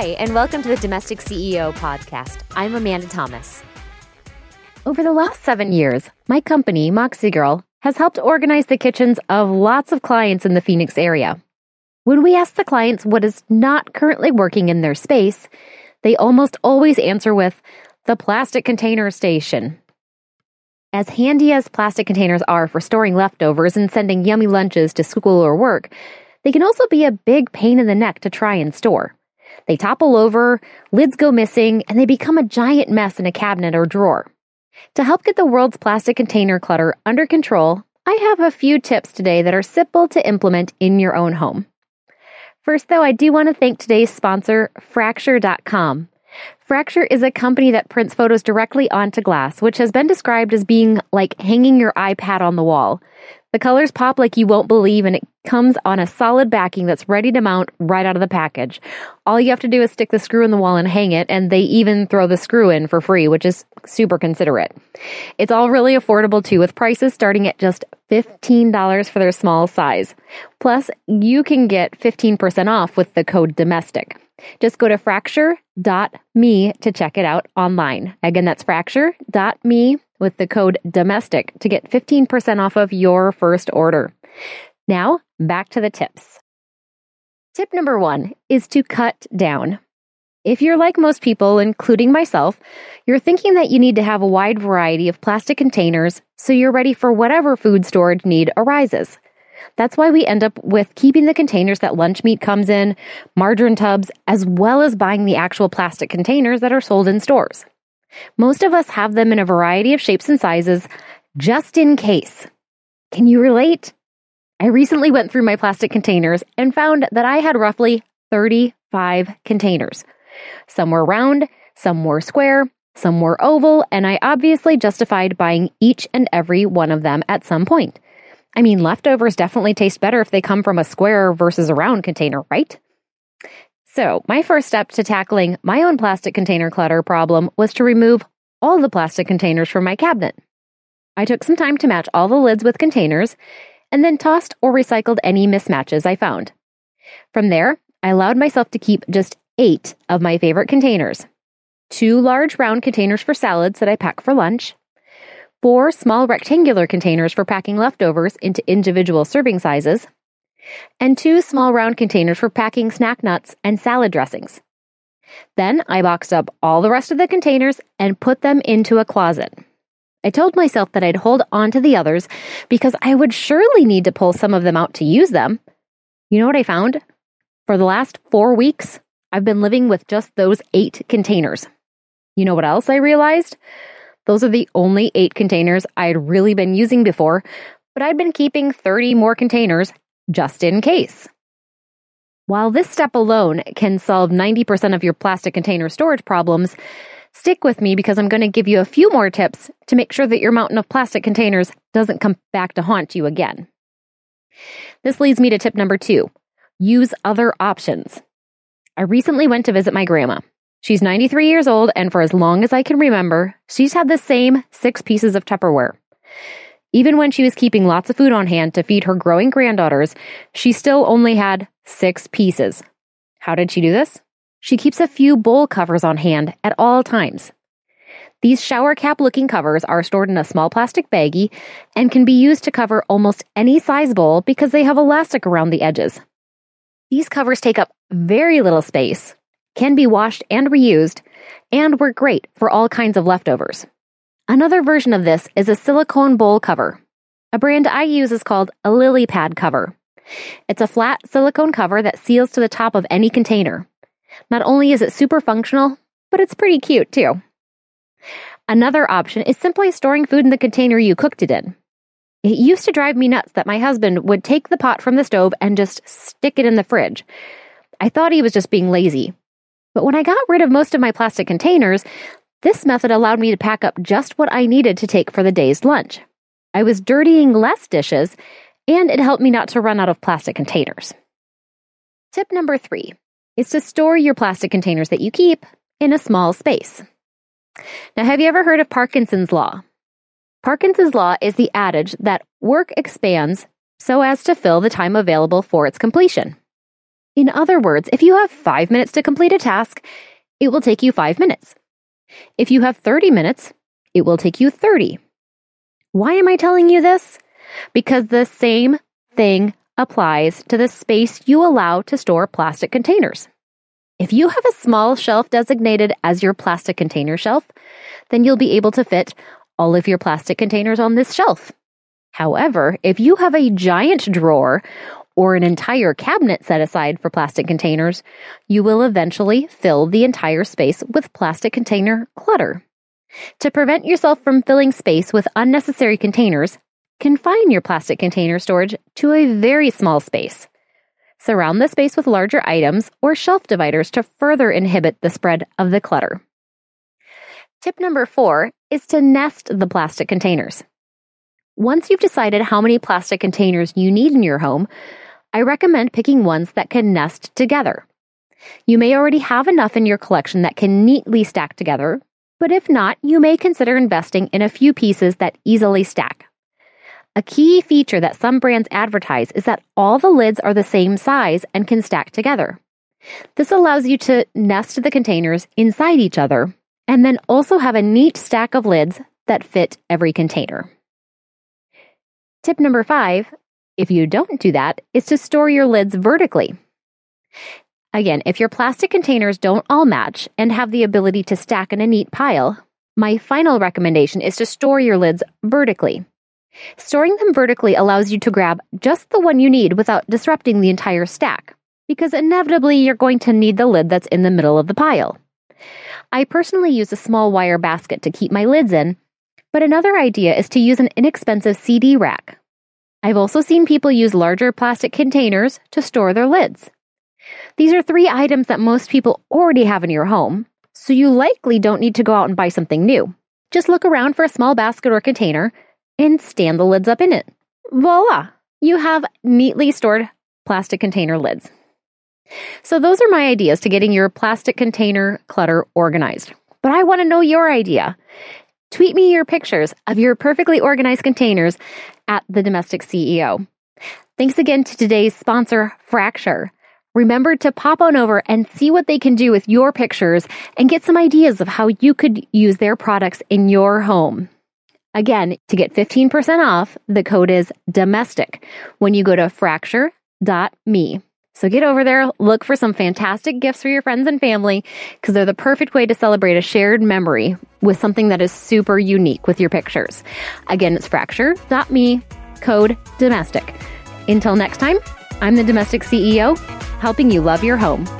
Hi, and welcome to the Domestic CEO podcast. I'm Amanda Thomas. Over the last seven years, my company, Moxie Girl, has helped organize the kitchens of lots of clients in the Phoenix area. When we ask the clients what is not currently working in their space, they almost always answer with the plastic container station. As handy as plastic containers are for storing leftovers and sending yummy lunches to school or work, they can also be a big pain in the neck to try and store. They topple over, lids go missing, and they become a giant mess in a cabinet or drawer. To help get the world's plastic container clutter under control, I have a few tips today that are simple to implement in your own home. First, though, I do want to thank today's sponsor, Fracture.com. Fracture is a company that prints photos directly onto glass, which has been described as being like hanging your iPad on the wall. The colors pop like you won't believe, and it comes on a solid backing that's ready to mount right out of the package. All you have to do is stick the screw in the wall and hang it, and they even throw the screw in for free, which is super considerate. It's all really affordable too, with prices starting at just $15 for their small size. Plus, you can get 15% off with the code DOMESTIC. Just go to fracture.me to check it out online. Again, that's fracture.me with the code DOMESTIC to get 15% off of your first order. Now, back to the tips. Tip number one is to cut down. If you're like most people, including myself, you're thinking that you need to have a wide variety of plastic containers so you're ready for whatever food storage need arises. That's why we end up with keeping the containers that lunch meat comes in, margarine tubs, as well as buying the actual plastic containers that are sold in stores. Most of us have them in a variety of shapes and sizes, just in case. Can you relate? I recently went through my plastic containers and found that I had roughly 35 containers. Some were round, some were square, some were oval, and I obviously justified buying each and every one of them at some point. I mean, leftovers definitely taste better if they come from a square versus a round container, right? So, my first step to tackling my own plastic container clutter problem was to remove all the plastic containers from my cabinet. I took some time to match all the lids with containers and then tossed or recycled any mismatches I found. From there, I allowed myself to keep just eight of my favorite containers two large round containers for salads that I pack for lunch, four small rectangular containers for packing leftovers into individual serving sizes, and two small round containers for packing snack nuts and salad dressings. Then I boxed up all the rest of the containers and put them into a closet. I told myself that I'd hold on to the others because I would surely need to pull some of them out to use them. You know what I found? For the last four weeks, I've been living with just those eight containers. You know what else I realized? Those are the only eight containers I'd really been using before, but I'd been keeping 30 more containers just in case. While this step alone can solve 90% of your plastic container storage problems, stick with me because I'm going to give you a few more tips to make sure that your mountain of plastic containers doesn't come back to haunt you again. This leads me to tip number two use other options. I recently went to visit my grandma. She's 93 years old, and for as long as I can remember, she's had the same six pieces of Tupperware. Even when she was keeping lots of food on hand to feed her growing granddaughters, she still only had six pieces. How did she do this? She keeps a few bowl covers on hand at all times. These shower cap looking covers are stored in a small plastic baggie and can be used to cover almost any size bowl because they have elastic around the edges. These covers take up very little space, can be washed and reused, and work great for all kinds of leftovers. Another version of this is a silicone bowl cover. A brand I use is called a lily pad cover. It's a flat silicone cover that seals to the top of any container. Not only is it super functional, but it's pretty cute too. Another option is simply storing food in the container you cooked it in. It used to drive me nuts that my husband would take the pot from the stove and just stick it in the fridge. I thought he was just being lazy. But when I got rid of most of my plastic containers, this method allowed me to pack up just what I needed to take for the day's lunch. I was dirtying less dishes, and it helped me not to run out of plastic containers. Tip number three is to store your plastic containers that you keep in a small space. Now, have you ever heard of Parkinson's Law? Parkinson's Law is the adage that work expands so as to fill the time available for its completion. In other words, if you have five minutes to complete a task, it will take you five minutes. If you have 30 minutes, it will take you 30. Why am I telling you this? Because the same thing applies to the space you allow to store plastic containers. If you have a small shelf designated as your plastic container shelf, then you'll be able to fit all of your plastic containers on this shelf. However, if you have a giant drawer or an entire cabinet set aside for plastic containers, you will eventually fill the entire space with plastic container clutter. To prevent yourself from filling space with unnecessary containers, confine your plastic container storage to a very small space. Surround the space with larger items or shelf dividers to further inhibit the spread of the clutter. Tip number four is to nest the plastic containers. Once you've decided how many plastic containers you need in your home, I recommend picking ones that can nest together. You may already have enough in your collection that can neatly stack together, but if not, you may consider investing in a few pieces that easily stack. A key feature that some brands advertise is that all the lids are the same size and can stack together. This allows you to nest the containers inside each other and then also have a neat stack of lids that fit every container. Tip number five if you don't do that, is to store your lids vertically. Again, if your plastic containers don't all match and have the ability to stack in a neat pile, my final recommendation is to store your lids vertically. Storing them vertically allows you to grab just the one you need without disrupting the entire stack, because inevitably you're going to need the lid that's in the middle of the pile. I personally use a small wire basket to keep my lids in, but another idea is to use an inexpensive CD rack. I've also seen people use larger plastic containers to store their lids. These are three items that most people already have in your home, so you likely don't need to go out and buy something new. Just look around for a small basket or container and stand the lids up in it. Voila! You have neatly stored plastic container lids. So, those are my ideas to getting your plastic container clutter organized. But I want to know your idea. Tweet me your pictures of your perfectly organized containers at the Domestic CEO. Thanks again to today's sponsor, Fracture. Remember to pop on over and see what they can do with your pictures and get some ideas of how you could use their products in your home. Again, to get 15% off, the code is domestic when you go to fracture.me. So get over there, look for some fantastic gifts for your friends and family because they're the perfect way to celebrate a shared memory with something that is super unique with your pictures. Again, it's fracture.me, code domestic. Until next time, I'm the domestic CEO, helping you love your home.